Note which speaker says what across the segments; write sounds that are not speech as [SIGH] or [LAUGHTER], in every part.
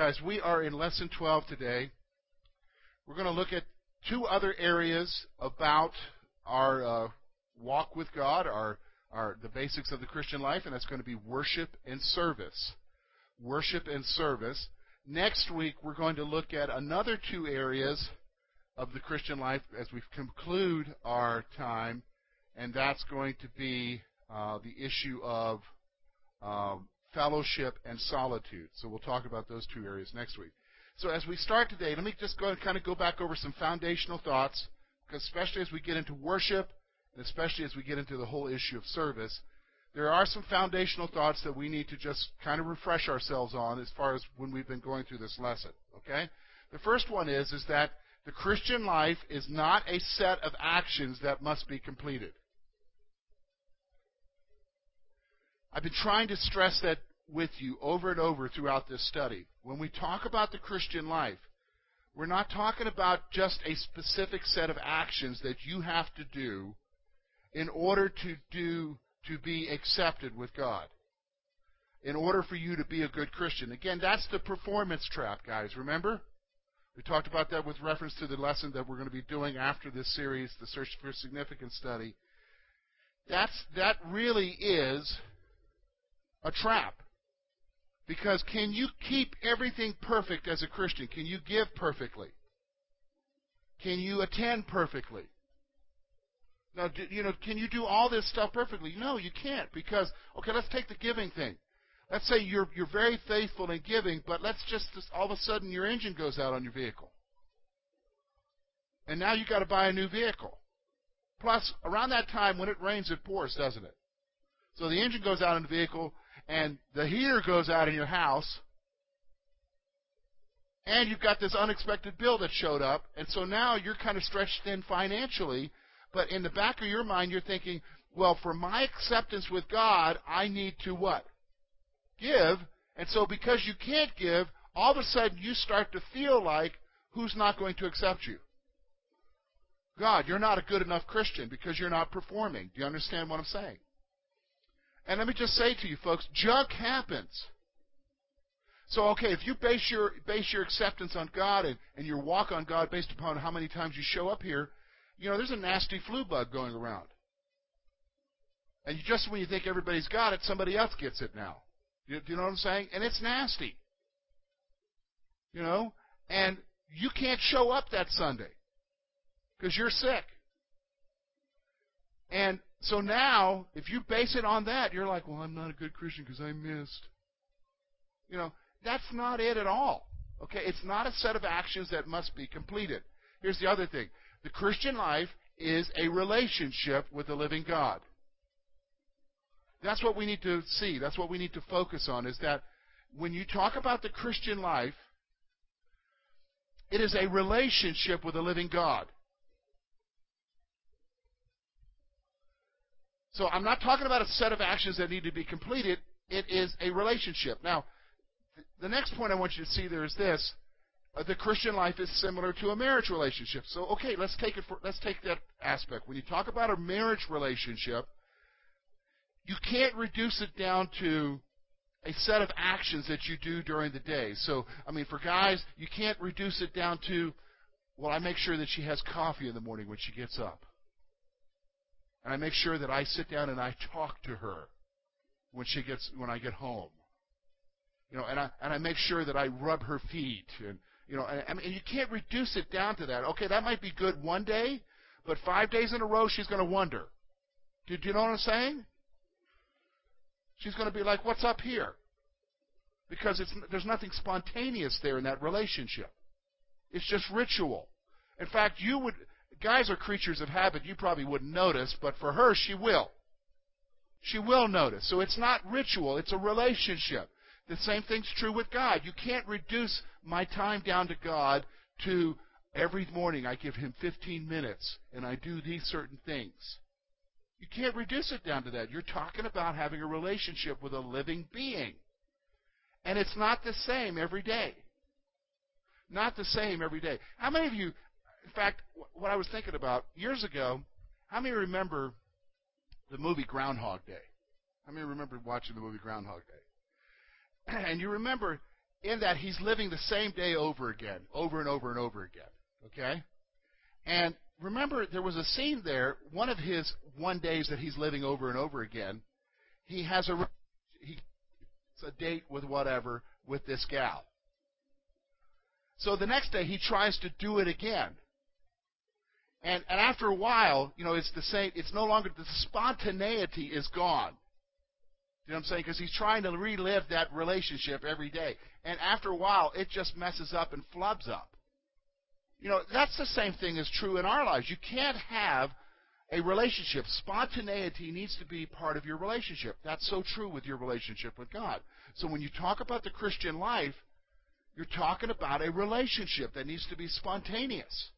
Speaker 1: Guys, we are in lesson 12 today. We're going to look at two other areas about our uh, walk with God, our, our the basics of the Christian life, and that's going to be worship and service. Worship and service. Next week, we're going to look at another two areas of the Christian life as we conclude our time, and that's going to be uh, the issue of um, fellowship and solitude. So we'll talk about those two areas next week. So as we start today, let me just go and kind of go back over some foundational thoughts, because especially as we get into worship, and especially as we get into the whole issue of service, there are some foundational thoughts that we need to just kind of refresh ourselves on as far as when we've been going through this lesson. Okay? The first one is is that the Christian life is not a set of actions that must be completed. I've been trying to stress that with you over and over throughout this study. When we talk about the Christian life, we're not talking about just a specific set of actions that you have to do in order to do to be accepted with God. In order for you to be a good Christian. Again, that's the performance trap, guys. Remember? We talked about that with reference to the lesson that we're going to be doing after this series, the Search for Significance study. That's that really is a trap. Because can you keep everything perfect as a Christian? Can you give perfectly? Can you attend perfectly? Now, do, you know, can you do all this stuff perfectly? No, you can't because okay, let's take the giving thing. Let's say you're you're very faithful in giving, but let's just all of a sudden your engine goes out on your vehicle. And now you got to buy a new vehicle. Plus, around that time when it rains it pours, doesn't it? So the engine goes out in the vehicle and the heater goes out in your house, and you've got this unexpected bill that showed up, and so now you're kind of stretched thin financially, but in the back of your mind you're thinking, well, for my acceptance with God, I need to what? Give. And so because you can't give, all of a sudden you start to feel like who's not going to accept you? God, you're not a good enough Christian because you're not performing. Do you understand what I'm saying? And let me just say to you folks, junk happens. So okay, if you base your base your acceptance on God and, and your walk on God based upon how many times you show up here, you know, there's a nasty flu bug going around. And you, just when you think everybody's got it, somebody else gets it now. Do you know what I'm saying? And it's nasty. You know? And you can't show up that Sunday because you're sick. And so now, if you base it on that, you're like, well, I'm not a good Christian because I missed. You know, that's not it at all. Okay? It's not a set of actions that must be completed. Here's the other thing the Christian life is a relationship with the living God. That's what we need to see. That's what we need to focus on is that when you talk about the Christian life, it is a relationship with the living God. So I'm not talking about a set of actions that need to be completed. It is a relationship. Now, the next point I want you to see there is this. Uh, the Christian life is similar to a marriage relationship. So, okay, let's take it for, let's take that aspect. When you talk about a marriage relationship, you can't reduce it down to a set of actions that you do during the day. So, I mean, for guys, you can't reduce it down to, well, I make sure that she has coffee in the morning when she gets up. And I make sure that I sit down and I talk to her when she gets when I get home. You know, and I and I make sure that I rub her feet and you know, and, mean, you can't reduce it down to that. Okay, that might be good one day, but five days in a row she's going to wonder. Do, do you know what I'm saying? She's going to be like, "What's up here?" Because it's there's nothing spontaneous there in that relationship. It's just ritual. In fact, you would guys are creatures of habit. You probably wouldn't notice, but for her, she will. She will notice. So it's not ritual, it's a relationship. The same thing's true with God. You can't reduce my time down to God to every morning I give Him 15 minutes and I do these certain things. You can't reduce it down to that. You're talking about having a relationship with a living being. And it's not the same every day. Not the same every day. How many of you in fact, what I was thinking about years ago, how many remember the movie Groundhog Day? How many remember watching the movie Groundhog Day? [CLEARS THROAT] And you remember in that he's living the same day over again, over and over and over again. Okay? And remember, there was a scene there, one of his one days that he's living over and over again, he has a, he, a date with whatever with this gal. So the next day he tries to do it again. And, and after a while, you know, it's the same, it's no longer, the spontaneity is gone. You know what I'm saying? Because he's trying to relive that relationship every day. And after a while, it just messes up and flubs up. You know, that's the same thing is true in our lives. You can't have a relationship. Spontaneity needs to be part of your relationship. That's so true with your relationship with God. So when you talk about the Christian life, you're talking about a relationship that needs to be spontaneous.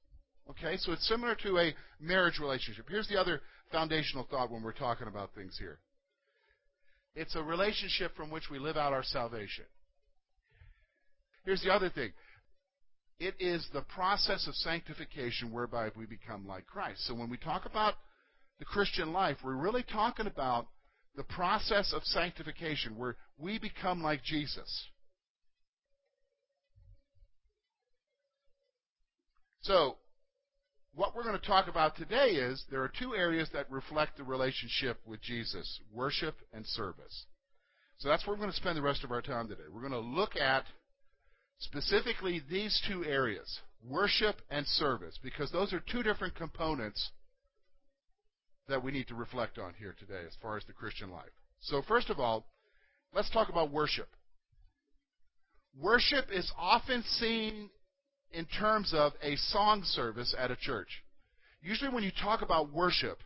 Speaker 1: Okay, so it's similar to a marriage relationship. Here's the other foundational thought when we're talking about things here it's a relationship from which we live out our salvation. Here's the other thing it is the process of sanctification whereby we become like Christ. So when we talk about the Christian life, we're really talking about the process of sanctification where we become like Jesus. So, what we're going to talk about today is there are two areas that reflect the relationship with Jesus worship and service. So that's where we're going to spend the rest of our time today. We're going to look at specifically these two areas worship and service because those are two different components that we need to reflect on here today as far as the Christian life. So, first of all, let's talk about worship. Worship is often seen in terms of a song service at a church. Usually, when you talk about worship,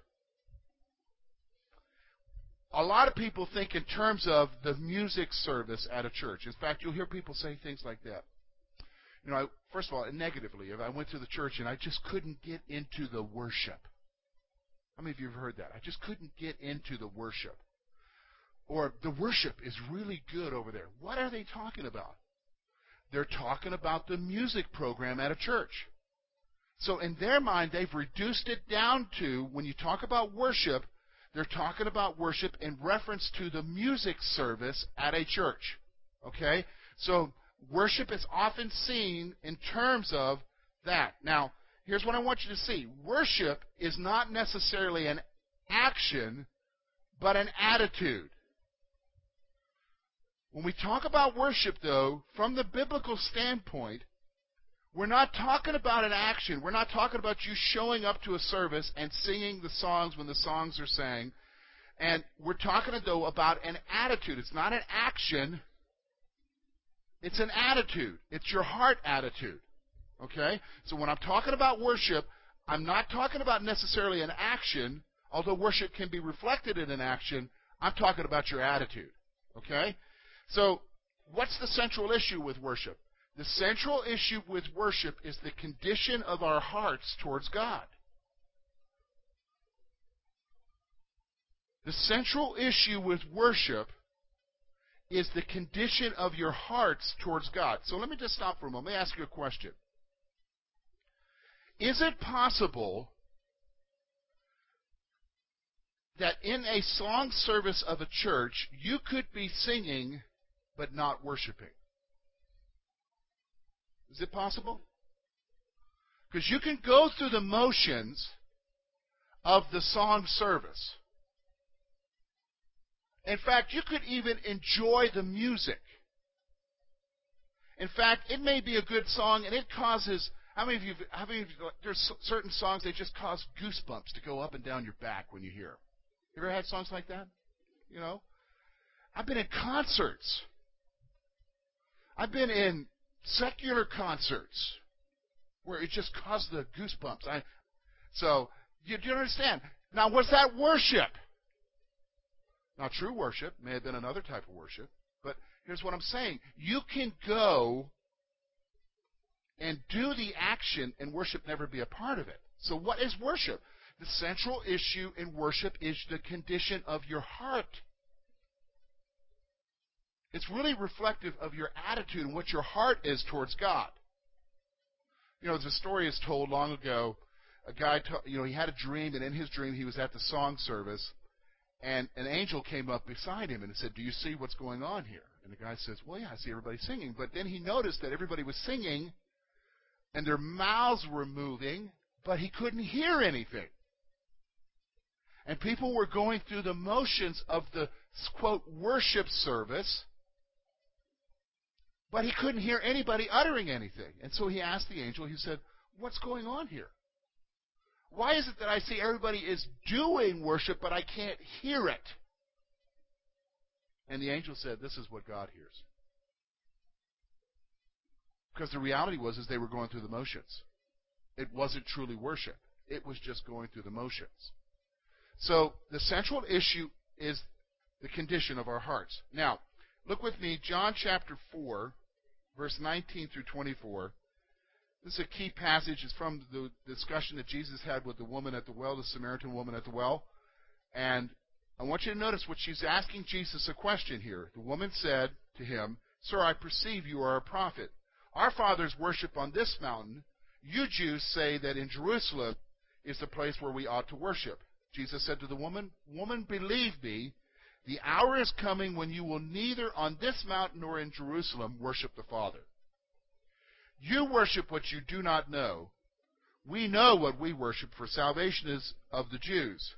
Speaker 1: a lot of people think in terms of the music service at a church. In fact, you'll hear people say things like that. You know, I, first of all, negatively, if I went to the church and I just couldn't get into the worship. How many of you have heard that? I just couldn't get into the worship. Or the worship is really good over there. What are they talking about? They're talking about the music program at a church. So in their mind, they've reduced it down to when you talk about worship, they're talking about worship in reference to the music service at a church. Okay? So worship is often seen in terms of that. Now, here's what I want you to see worship is not necessarily an action, but an attitude. When we talk about worship, though, from the biblical standpoint, we're not talking about an action. We're not talking about you showing up to a service and singing the songs when the songs are sang. And we're talking, though, about an attitude. It's not an action, it's an attitude. It's your heart attitude. Okay? So when I'm talking about worship, I'm not talking about necessarily an action, although worship can be reflected in an action. I'm talking about your attitude. Okay? So, what's the central issue with worship? The central issue with worship is the condition of our hearts towards God. The central issue with worship is the condition of your hearts towards God. So let me just stop for a moment. Let me ask you a question. Is it possible that in a song service of a church, you could be singing but not worshiping? Is it possible? Because you can go through the motions of the song service. In fact, you could even enjoy the music. In fact, it may be a good song and it causes how many of you how many of you there's certain songs that just cause goosebumps to go up and down your back when you hear them. You ever had songs like that? You know? I've been in concerts I've been in secular concerts where it just caused the goosebumps. I, so, you, do you understand? Now, was that worship? Now, true worship may have been another type of worship, but here's what I'm saying. You can go and do the action and worship never be a part of it. So, what is worship? The central issue in worship is the condition of your heart. It's really reflective of your attitude and what your heart is towards God. You know, the story is told long ago. A guy, you know, he had a dream, and in his dream, he was at the song service, and an angel came up beside him and said, "Do you see what's going on here?" And the guy says, Well, yeah, I see everybody singing. But then he noticed that everybody was singing and their mouths were moving, but he couldn't hear anything. And people were going through the motions of the, quote, worship service, but he couldn't hear anybody uttering anything. And so he asked the angel, he said, What's going on here? Why is it that I see everybody is doing worship, but I can't hear it? And the angel said, This is what God hears. Because the reality was is they were going through the motions. It wasn't truly worship. It was just going through the motions. So the central issue is the condition of our hearts. Now, look with me, John chapter 4, verse 19 through 24. This is a key passage. It's from the discussion that Jesus had with the woman at the well, the Samaritan woman at the well. And I want you to notice what she's asking Jesus a question here. The woman said to him, Sir, I perceive you are a prophet. Our fathers worship on this mountain. You Jews say that in Jerusalem is the place where we ought to worship. Jesus said to the woman, Woman, believe me, the hour is coming when you will neither on this mountain nor in Jerusalem worship the Father. You worship what you do not know. We know what we worship, for salvation is of the Jews.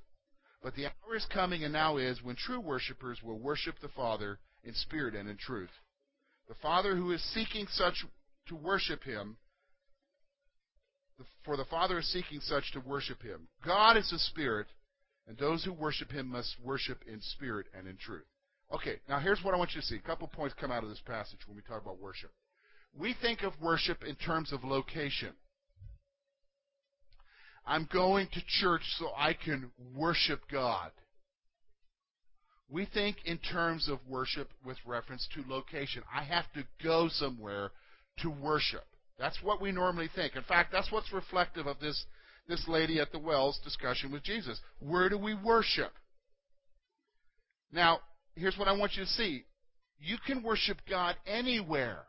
Speaker 1: But the hour is coming and now is when true worshippers will worship the Father in spirit and in truth. The Father who is seeking such to worship him, for the Father is seeking such to worship him. God is a spirit, and those who worship him must worship in spirit and in truth. Okay, now here's what I want you to see. A couple points come out of this passage when we talk about worship. We think of worship in terms of location. I'm going to church so I can worship God. We think in terms of worship with reference to location. I have to go somewhere to worship. That's what we normally think. In fact, that's what's reflective of this, this lady at the well's discussion with Jesus. Where do we worship? Now, here's what I want you to see. You can worship God anywhere.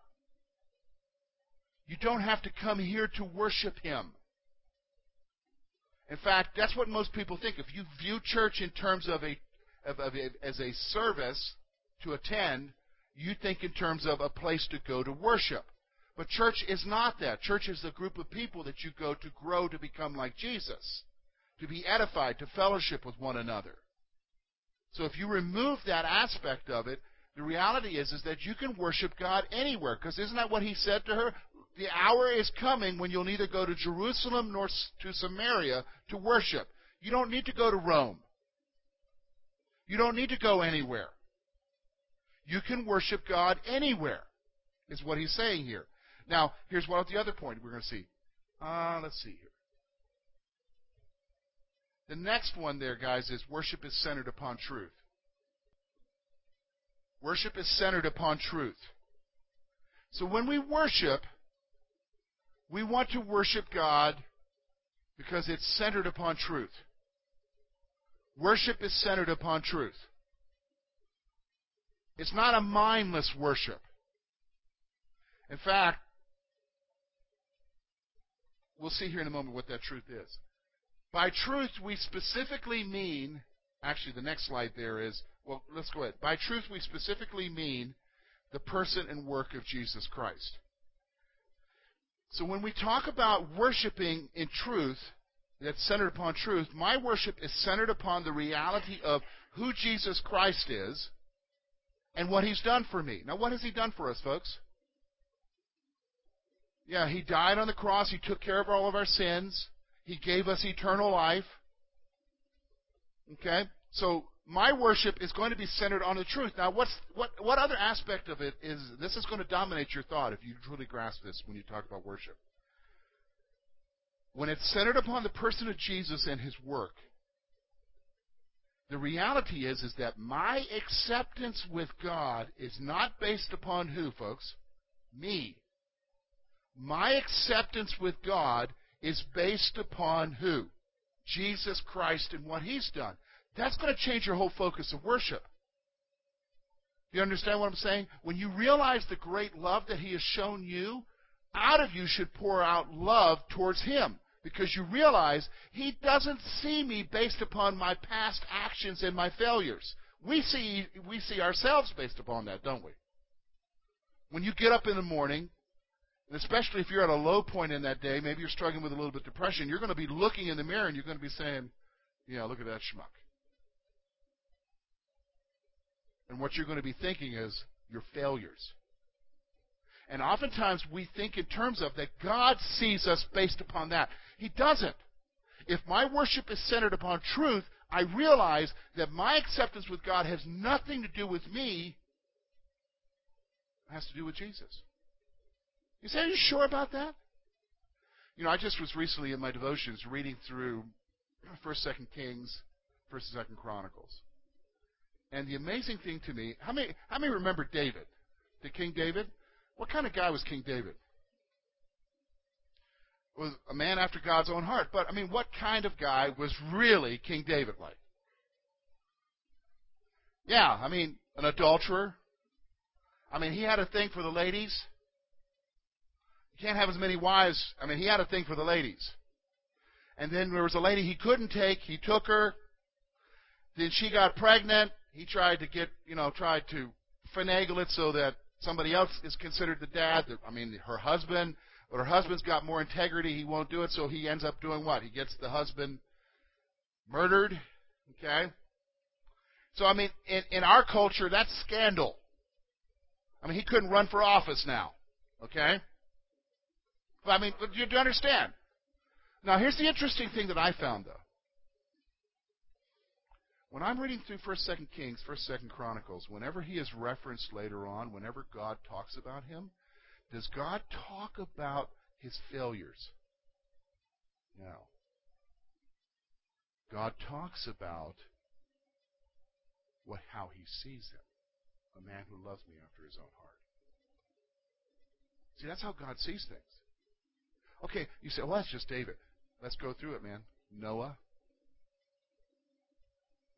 Speaker 1: You don't have to come here to worship Him. In fact, that's what most people think. If you view church in terms of a, of, of a as a service to attend, you think in terms of a place to go to worship. But church is not that. Church is a group of people that you go to grow to become like Jesus, to be edified, to fellowship with one another. So if you remove that aspect of it, the reality is, is that you can worship God anywhere. Because isn't that what he said to her? The hour is coming when you'll neither go to Jerusalem nor to Samaria to worship. You don't need to go to Rome. You don't need to go anywhere. You can worship God anywhere, is what he's saying here. Now, here's what the other point we're going to see. Uh, let's see here. The next one there, guys, is worship is centered upon truth. Worship is centered upon truth. So when we worship, we want to worship God because it's centered upon truth. Worship is centered upon truth. It's not a mindless worship. In fact, we'll see here in a moment what that truth is. By truth, we specifically mean, actually, the next slide there is, well, let's go ahead. By truth, we specifically mean the person and work of Jesus Christ. So when we talk about worshiping in truth, that's centered upon truth, my worship is centered upon the reality of who Jesus Christ is and what he's done for me. Now, what has he done for us, folks? Yeah, he died on the cross. He took care of all of our sins. He gave us eternal life. Okay? So my worship is going to be centered on the truth. Now, what's, what, what other aspect of it is this is going to dominate your thought if you truly grasp this when you talk about worship? When it's centered upon the person of Jesus and his work, the reality is is that my acceptance with God is not based upon who, folks? Me. My acceptance with God is based upon who? Jesus Christ and what he's done. That's going to change your whole focus of worship. You understand what I'm saying? When you realize the great love that He has shown you, out of you should pour out love towards Him. Because you realize He doesn't see me based upon my past actions and my failures. We see, we see ourselves based upon that, don't we? when you get up in the morning, and especially if you're at a low point in that day, maybe you're struggling with a little bit of depression, you're going to be looking in the mirror and you're going to be saying, yeah, look at that schmuck. And what you're going to be thinking is your failures. And oftentimes we think in terms of that God sees us based upon that. He doesn't. If my worship is centered upon truth, I realize that my acceptance with God has nothing to do with me. It has to do with Jesus. You say, are you sure about that? You know, I just was recently in my devotions reading through First, Second Kings, First and Second Chronicles. And the amazing thing to me, how many how many remember David? The King David? What kind of guy was King David? Was a man after God's own heart. But I mean, what kind of guy was really King David like? Yeah, I mean, an adulterer. I mean, he had a thing for the ladies. Can't have as many wives. I mean, he had a thing for the ladies. And then there was a lady he couldn't take. He took her. Then she got pregnant. He tried to get, you know, tried to finagle it so that somebody else is considered the dad. I mean, her husband. But her husband's got more integrity. He won't do it, so he ends up doing what? He gets the husband murdered. Okay? So, I mean, in, in our culture, that's scandal. I mean, he couldn't run for office now. Okay? I mean, do you understand? Now, here's the interesting thing that I found, though. When I'm reading through 1st, 2nd Kings, 1st, 2nd Chronicles, whenever he is referenced later on, whenever God talks about him, does God talk about his failures? No. God talks about what how he sees him. A man who loves me after his own heart. See, that's how God sees things. Okay, you say, well, that's just David. Let's go through it, man. Noah,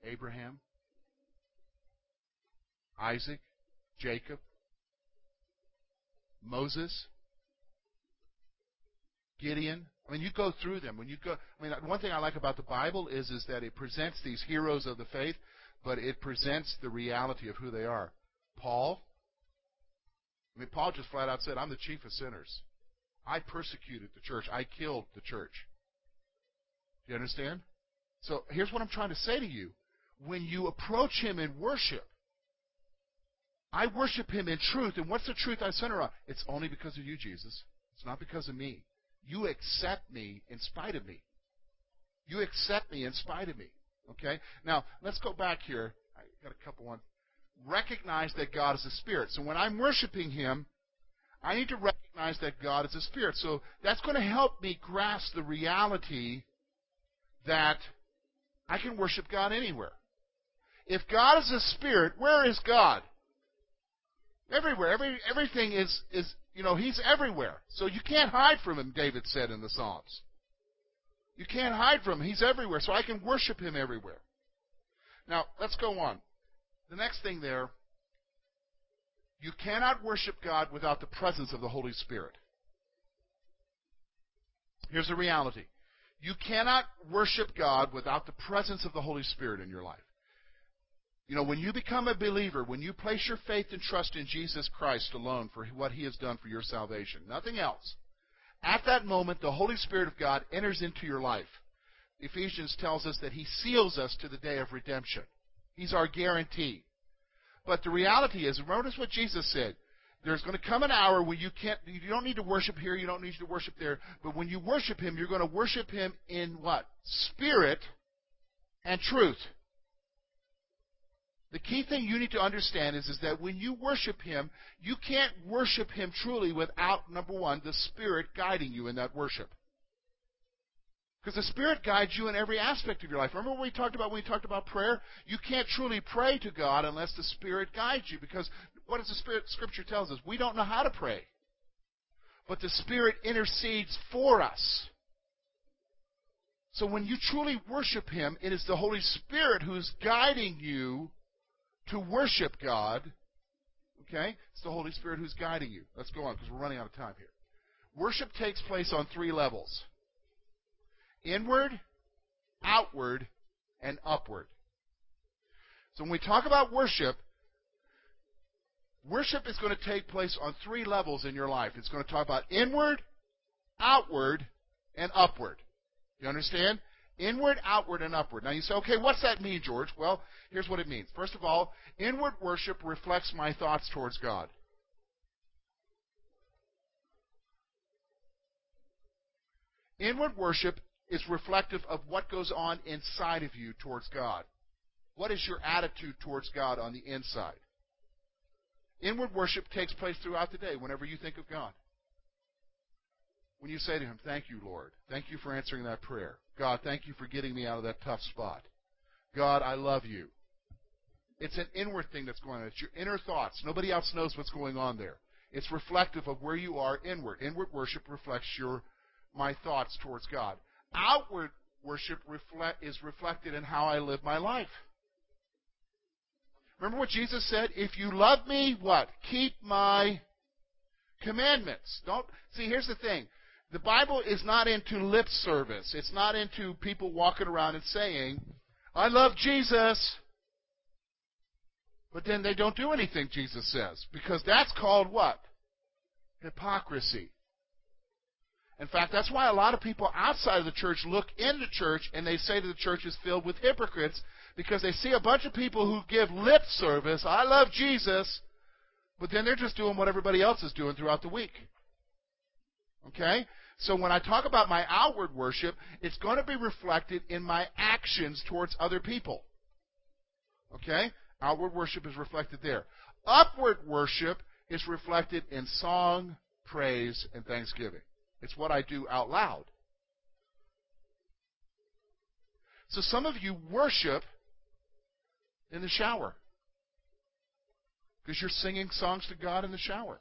Speaker 1: Abraham, Isaac, Jacob, Moses, Gideon. I mean, you go through them. When you go, I mean, one thing I like about the Bible is is that it presents these heroes of the faith, but it presents the reality of who they are. Paul. I mean, Paul just flat out said, "I'm the chief of sinners. I persecuted the church. I killed the church." Do you understand? So here's what I'm trying to say to you when you approach Him in worship, I worship Him in truth. And what's the truth I center on? It's only because of you, Jesus. It's not because of me. You accept me in spite of me. You accept me in spite of me. Okay? Now, let's go back here. I got a couple ones. Recognize that God is a spirit. So when I'm worshiping Him, I need to recognize that God is a spirit. So that's going to help me grasp the reality that I can worship God anywhere. If God is a spirit, where is God? Everywhere. Every everything is is you know He's everywhere. So you can't hide from Him. David said in the Psalms. You can't hide from Him. He's everywhere. So I can worship Him everywhere. Now let's go on. The next thing there. You cannot worship God without the presence of the Holy Spirit. Here's the reality. You cannot worship God without the presence of the Holy Spirit in your life. You know, when you become a believer, when you place your faith and trust in Jesus Christ alone for what He has done for your salvation, nothing else, at that moment, the Holy Spirit of God enters into your life. Ephesians tells us that He seals us to the day of redemption. He's our guarantee. But the reality is, notice what Jesus said. There's going to come an hour when you can't, you don't need to worship here, you don't need to worship there, but when you worship Him, you're going to worship Him in what? Spirit and truth. The key thing you need to understand is, is that when you worship Him, you can't worship Him truly without, number one, the Spirit guiding you in that worship. Because the Spirit guides you in every aspect of your life. Remember what we talked about when we talked about prayer? You can't truly pray to God unless the Spirit guides you. Because what does the Spirit Scripture tells us? We don't know how to pray. But the Spirit intercedes for us. So when you truly worship Him, it is the Holy Spirit who's guiding you to worship God, okay, it's the Holy Spirit who's guiding you. Let's go on because we're running out of time here. Worship takes place on three levels inward, outward, and upward. So when we talk about worship, worship is going to take place on three levels in your life. It's going to talk about inward, outward, and upward. You understand? Inward, outward, and upward. Now you say, okay, what's that mean, George? Well, here's what it means. First of all, inward worship reflects my thoughts towards God. Inward worship is reflective of what goes on inside of you towards God. What is your attitude towards God on the inside? Inward worship takes place throughout the day whenever you think of God. When you say to Him, Thank you, Lord. Thank you for answering that prayer. God, thank you for getting me out of that tough spot. God, I love you. It's an inward thing that's going on. It's your inner thoughts. Nobody else knows what's going on there. It's reflective of where you are inward. Inward worship reflects your my thoughts towards God. Outward worship reflect, is reflected in how I live my life. Remember what Jesus said? If you love me, what? Keep my commandments. Don't see here's the thing. The Bible is not into lip service. It's not into people walking around and saying, I love Jesus. But then they don't do anything Jesus says. Because that's called what? Hypocrisy. In fact, that's why a lot of people outside of the church look into church and they say that the church is filled with hypocrites because they see a bunch of people who give lip service, I love Jesus, but then they're just doing what everybody else is doing throughout the week. Okay? So when I talk about my outward worship, it's going to be reflected in my actions towards other people. Okay? Outward worship is reflected there. Upward worship is reflected in song, praise, and thanksgiving. It's what I do out loud. So some of you worship in the shower because you're singing songs to God in the shower.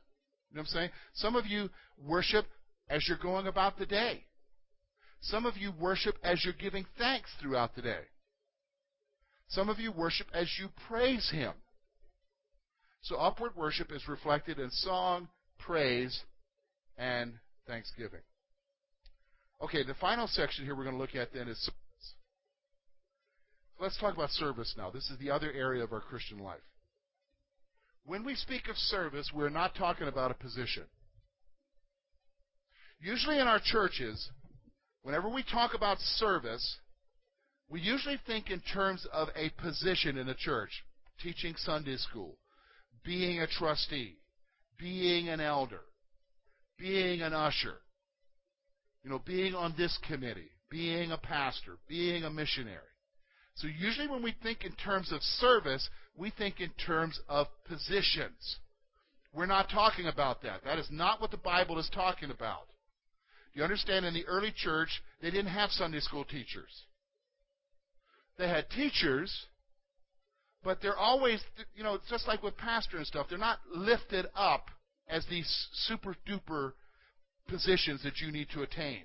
Speaker 1: You know what I'm saying? Some of you worship as you're going about the day. Some of you worship as you're giving thanks throughout the day. Some of you worship as you praise Him. So upward worship is reflected in song, praise, and thanksgiving. Okay, the final section here we're going to look at then is service. Let's talk about service now. This is the other area of our Christian life. When we speak of service, we're not talking about a position. Usually in our churches, whenever we talk about service, we usually think in terms of a position in the church teaching Sunday school, being a trustee, being an elder, being an usher, you know, being on this committee, being a pastor, being a missionary. So usually when we think in terms of service, we think in terms of positions. We're not talking about that. That is not what the Bible is talking about. Do you understand, in the early church, they didn't have Sunday school teachers. They had teachers, but they're always, you know, just like with pastor and stuff, they're not lifted up as these super duper positions that you need to attain.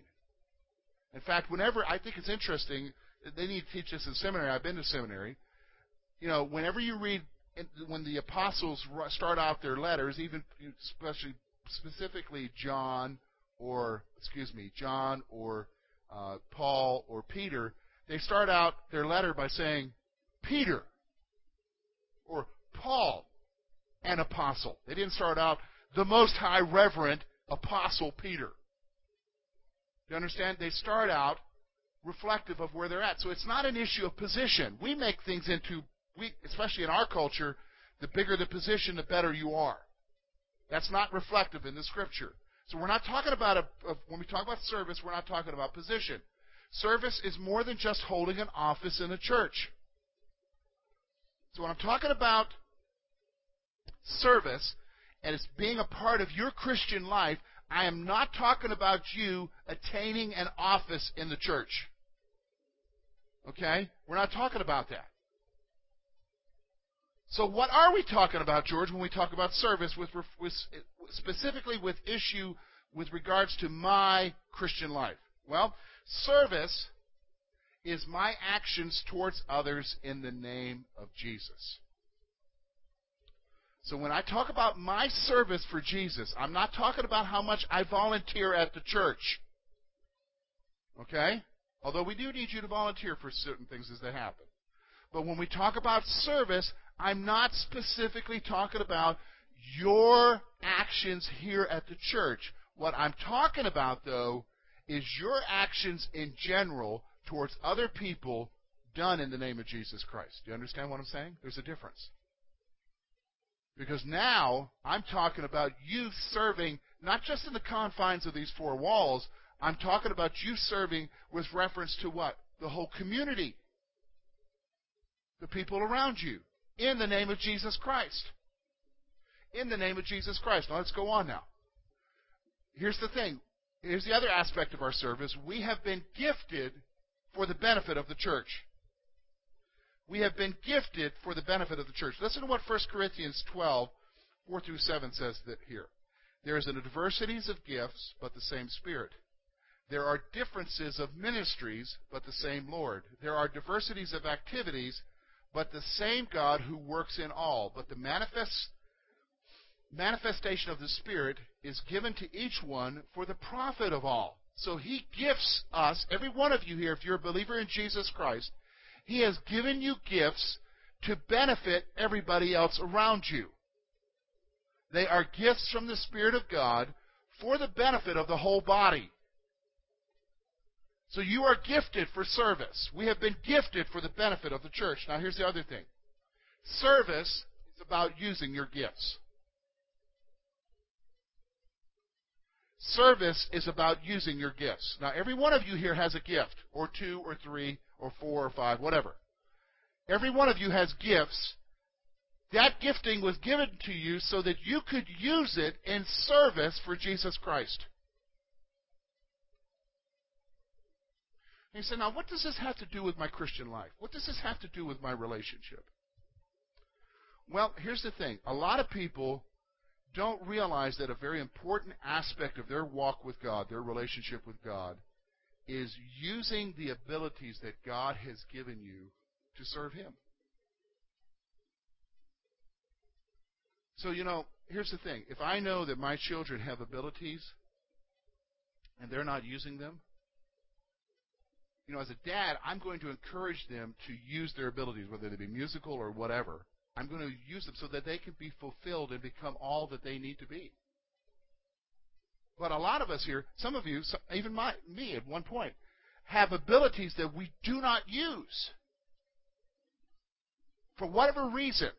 Speaker 1: In fact, whenever I think it's interesting, they need to teach this in seminary. I've been to seminary. You know, whenever you read when the apostles start out their letters, even especially specifically John or excuse me, John or uh, Paul or Peter, they start out their letter by saying Peter or Paul, an apostle. They didn't start out the most high reverend apostle Peter. You understand? They start out reflective of where they're at. So it's not an issue of position. We make things into, we, especially in our culture, the bigger the position, the better you are. That's not reflective in the scripture. So we're not talking about a, a, when we talk about service, we're not talking about position. Service is more than just holding an office in a church. So when I'm talking about service, and it's being a part of your Christian life, I am not talking about you attaining an office in the church. Okay? We're not talking about that. So what are we talking about, George, when we talk about service with, with specifically with issue with regards to my Christian life? Well, service is my actions towards others in the name of Jesus. So when I talk about my service for Jesus, I'm not talking about how much I volunteer at the church. Okay? Although we do need you to volunteer for certain things as they happen. But when we talk about service, I'm not specifically talking about your actions here at the church. What I'm talking about, though, is your actions in general towards other people done in the name of Jesus Christ. Do you understand what I'm saying? There's a difference. Because now I'm talking about you serving not just in the confines of these four walls, I'm talking about you serving with reference to what? The whole community. The people around you. In the name of Jesus Christ. In the name of Jesus Christ. Now let's go on now. Here's the thing. Here's the other aspect of our service. We have been gifted for the benefit of the church. We have been gifted for the benefit of the church. Listen to what 1 Corinthians 12, 4 through 7 says that here. There is a diversities of gifts, but the same Spirit. There are differences of ministries, but the same Lord. There are diversities of activities, but the same God who works in all. But the manifest, manifestation of the Spirit is given to each one for the profit of all. So He gifts us, every one of you here, if you're a believer in Jesus Christ, He has given you gifts to benefit everybody else around you. They are gifts from the Spirit of God for the benefit of the whole body. So you are gifted for service. We have been gifted for the benefit of the church. Now, here's the other thing service is about using your gifts. Service is about using your gifts. Now, every one of you here has a gift, or two, or three, or four, or five, whatever. Every one of you has gifts. That gifting was given to you so that you could use it in service for Jesus Christ. And you say, now what does this have to do with my Christian life? What does this have to do with my relationship? Well, here's the thing. A lot of people don't realize that a very important aspect of their walk with God, their relationship with God, is using the abilities that God has given you to serve Him. So, you know, here's the thing. If I know that my children have abilities and they're not using them, you know, as a dad, I'm going to encourage them to use their abilities, whether they be musical or whatever. I'm going to use them so that they can be fulfilled and become all that they need to be. But a lot of us here, some of you, even my, me at one point, have abilities that we do not use. For whatever reason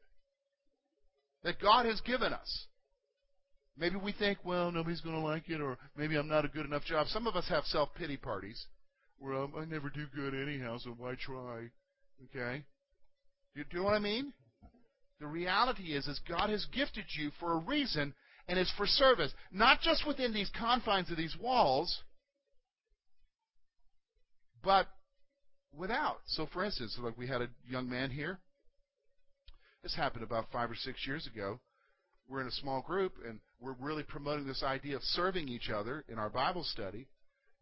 Speaker 1: that God has given us. Maybe we think, well, nobody's going to like it, or maybe I'm not a good enough job. Some of us have self pity parties well, I never do good anyhow, so why try? Okay? Do you, do you know what I mean? The reality is, is God has gifted you for a reason, and it's for service. Not just within these confines of these walls, but without. So, for instance, like we had a young man here. This happened about five or six years ago. We're in a small group, and we're really promoting this idea of serving each other in our Bible study.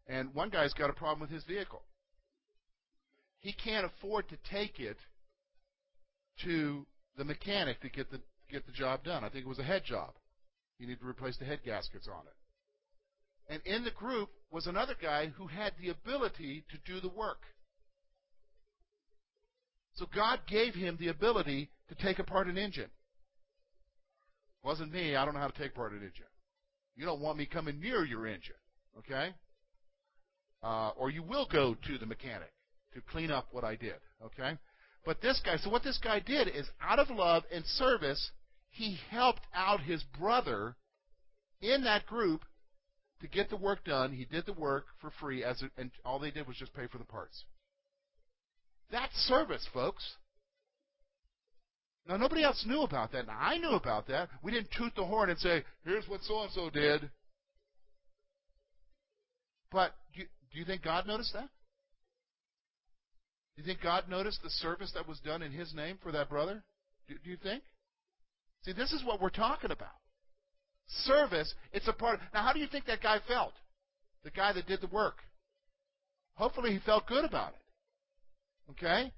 Speaker 1: And one guy's got a problem with his vehicle. He can't afford to take it to the mechanic to get the get the job done. I think it was a head job. He need to replace the head gaskets on it. And in the group was another guy who had the ability to do the work. So God gave him the ability to take apart an engine. Wasn't me. I don't know how to take apart an engine. You don't want me coming near your engine. Okay? uh, or you will go to the mechanic to clean up what I did. Okay? But this guy, so what this guy did is, out of love and service, he helped out his brother in that group to get the work done. He did the work for free, as a, and all they did was just pay for the parts. That's service, folks. Now nobody else knew about that. I knew about that. We didn't toot the horn and say, "Here's what so and so did." But do you think God noticed that? Do you think God noticed the service that was done in His name for that brother? Do, do you think? See, this is what we're talking about. Service, it's a part. Of, now, how do you think that guy felt? The guy that did the work. Hopefully, he felt good about it. Okay?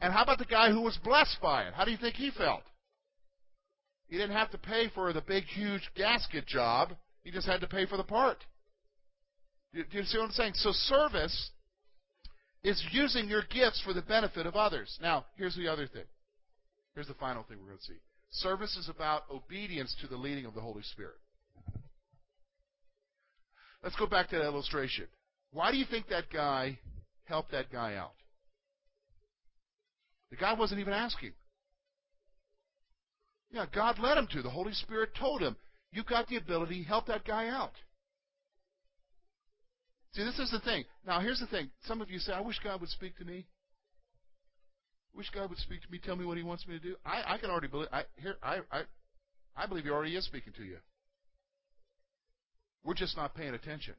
Speaker 1: And how about the guy who was blessed by it? How do you think he felt? He didn't have to pay for the big, huge gasket job. He just had to pay for the part. Do you see what I'm saying? So service is using your gifts for the benefit of others. Now, here's the other thing. Here's the final thing we're going to see. Service is about obedience to the leading of the Holy Spirit. Let's go back to that illustration. Why do you think that guy helped that guy out? The guy wasn't even asking. Yeah, God led him to. The Holy Spirit told him, You've got the ability, help that guy out. See, this is the thing. Now, here's the thing. Some of you say, I wish God would speak to me. Wish God would speak to me, tell me what He wants me to do. I, I can already believe. I, here, I, I, I believe He already is speaking to you. We're just not paying attention.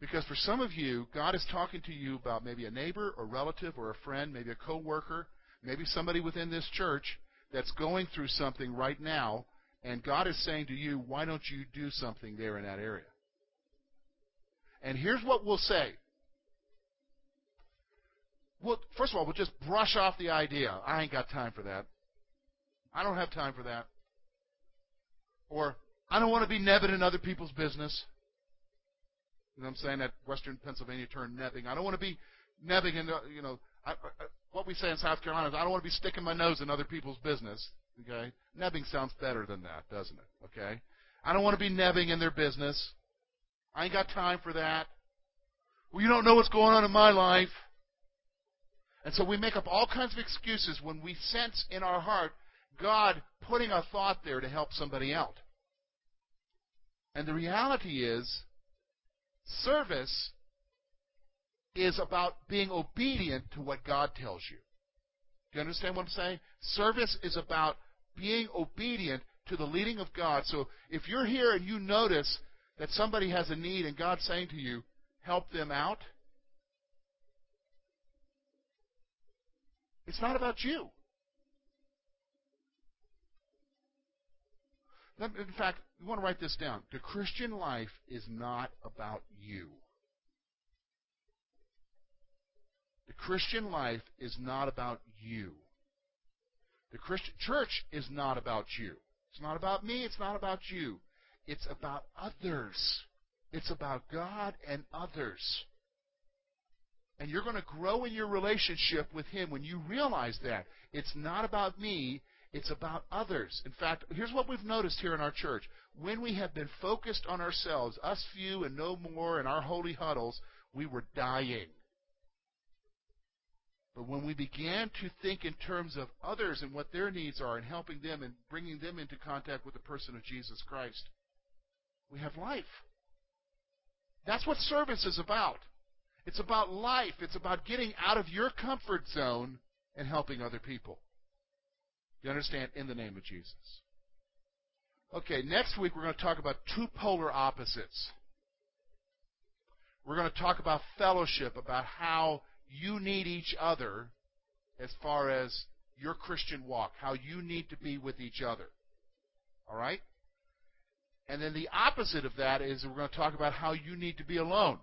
Speaker 1: Because for some of you, God is talking to you about maybe a neighbor or relative or a friend, maybe a coworker, maybe somebody within this church that's going through something right now, and God is saying to you, why don't you do something there in that area? And here's what we'll say. Well, first of all, we'll just brush off the idea. I ain't got time for that. I don't have time for that. Or, I don't want to be nebbing in other people's business. You know what I'm saying? That Western Pennsylvania term, nebbing. I don't want to be nebbing in, you know, I, I, what we say in South Carolina is I don't want to be sticking my nose in other people's business. Okay? Nebbing sounds better than that, doesn't it? Okay? I don't want to be nebbing in their business. I ain't got time for that. Well, you don't know what's going on in my life. And so we make up all kinds of excuses when we sense in our heart God putting a thought there to help somebody out. And the reality is, service is about being obedient to what God tells you. Do you understand what I'm saying? Service is about being obedient to the leading of God. So if you're here and you notice that somebody has a need and God's saying to you, help them out, it's not about you. In fact, you want to write this down. The Christian life is not about you. The Christian life is not about you. The Christian church is not about you. It's not about me. It's not about you. It's about others. It's about God and others. And you're going to grow in your relationship with Him when you realize that. It's not about me, it's about others. In fact, here's what we've noticed here in our church. When we have been focused on ourselves, us few and no more in our holy huddles, we were dying. But when we began to think in terms of others and what their needs are and helping them and bringing them into contact with the person of Jesus Christ, we have life. That's what service is about. It's about life. It's about getting out of your comfort zone and helping other people. You understand? In the name of Jesus. Okay, next week we're going to talk about two polar opposites. We're going to talk about fellowship, about how you need each other as far as your Christian walk, how you need to be with each other. All right? And then the opposite of that is we're going to talk about how you need to be alone.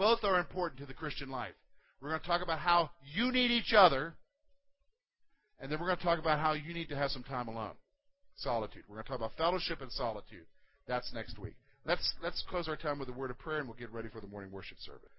Speaker 1: Both are important to the Christian life. We're going to talk about how you need each other, and then we're going to talk about how you need to have some time alone. Solitude. We're going to talk about fellowship and solitude. That's next week. Let's let's close our time with a word of prayer and we'll get ready for the morning worship service.